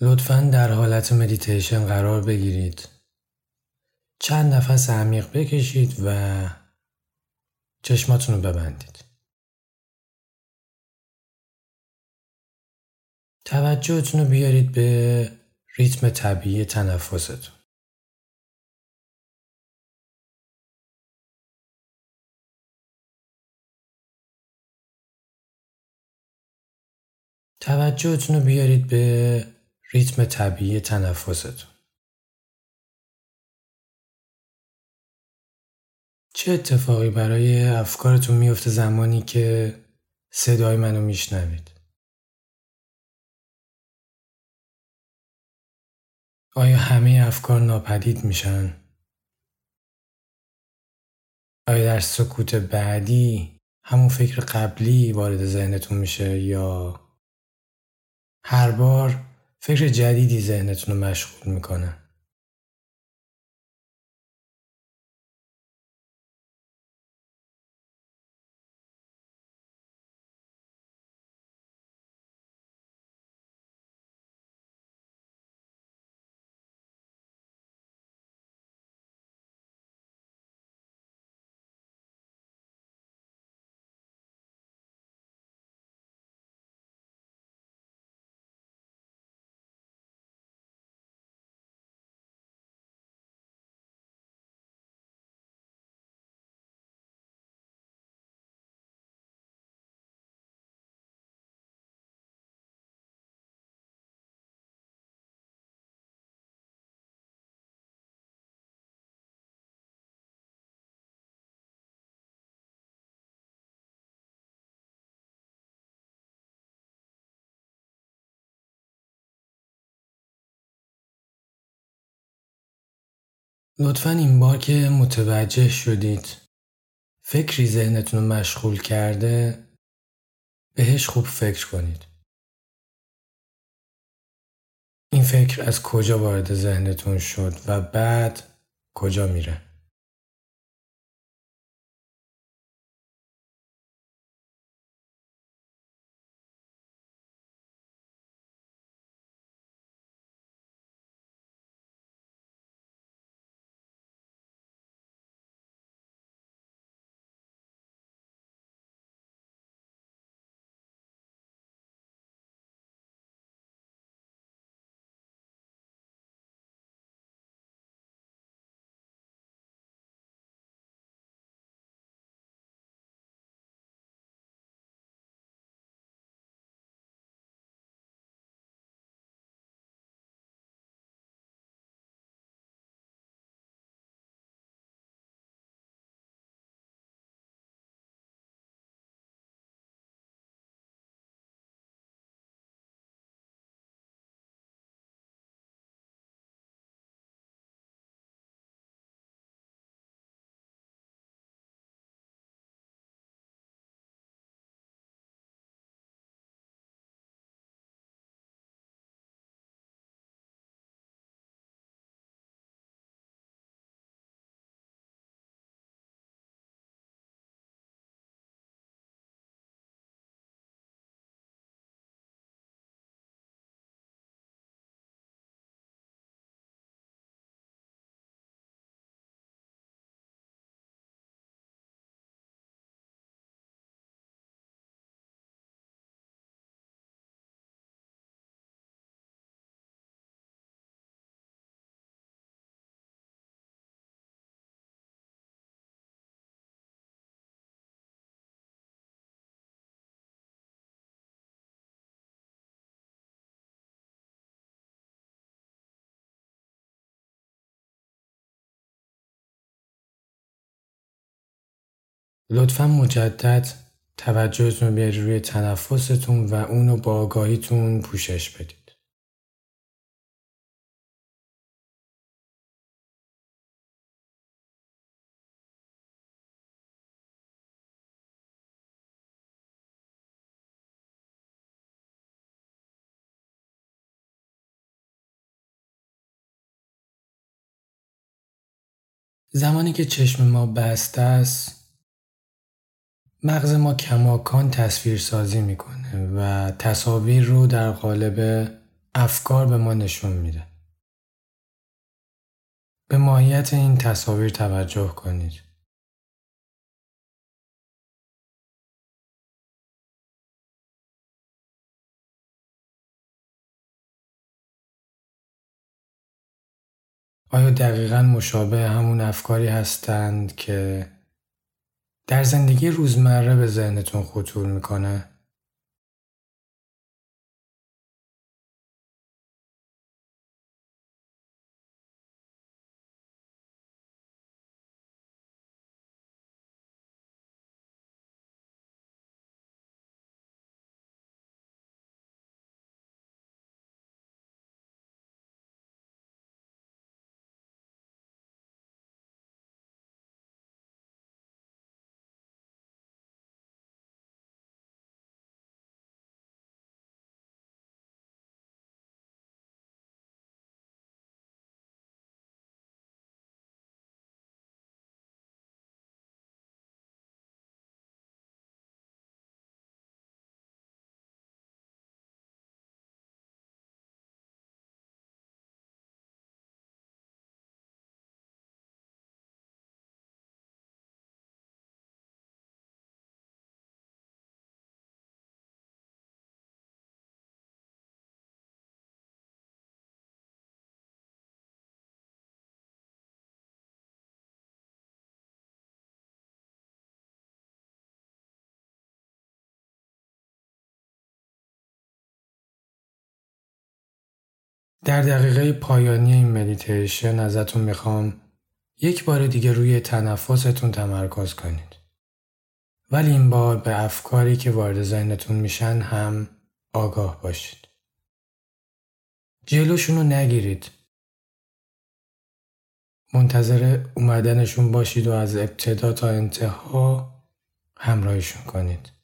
لطفا در حالت مدیتیشن قرار بگیرید. چند نفس عمیق بکشید و چشماتون رو ببندید. توجهتون رو بیارید به ریتم طبیعی تنفستون. توجهتون رو بیارید به ریتم طبیعی تنفستون. چه اتفاقی برای افکارتون میفته زمانی که صدای منو میشنوید؟ آیا همه افکار ناپدید میشن؟ آیا در سکوت بعدی همون فکر قبلی وارد ذهنتون میشه یا هر بار فکر جدیدی ذهنتون رو مشغول می‌کنه. لطفا این بار که متوجه شدید فکری ذهنتون رو مشغول کرده بهش خوب فکر کنید. این فکر از کجا وارد ذهنتون شد و بعد کجا میره؟ لطفا مجدد توجهتون رو بیاری روی تنفستون و اونو با آگاهیتون پوشش بدید. زمانی که چشم ما بسته است مغز ما کماکان تصویر سازی می‌کنه و تصاویر رو در قالب افکار به ما نشون میده. به ماهیت این تصاویر توجه کنید. آیا دقیقا مشابه همون افکاری هستند که در زندگی روزمره به ذهنتون خطور می‌کنه؟ در دقیقه پایانی این مدیتیشن ازتون می‌خوام یک بار دیگه روی تنفستون تمرکز کنید. ولی این بار به افکاری که وارد ذهنتون میشن هم آگاه باشید. جلوشون رو نگیرید. منتظر اومدنشون باشید و از ابتدا تا انتها همراهشون کنید.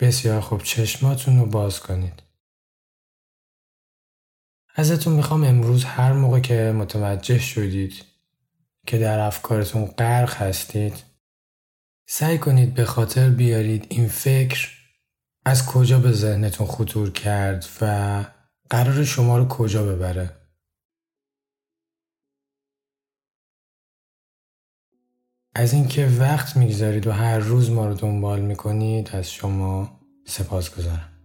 بسیار خوب چشماتون رو باز کنید. ازتون می‌خوام امروز هر موقع که متوجه شدید که در افکارتون غرق هستید سعی کنید به خاطر بیارید این فکر از کجا به ذهنتون خطور کرد و قرار شما رو کجا ببره. از اینکه وقت می‌گذارید و هر روز ما رو دنبال می‌کنید از شما سپاس گذارم.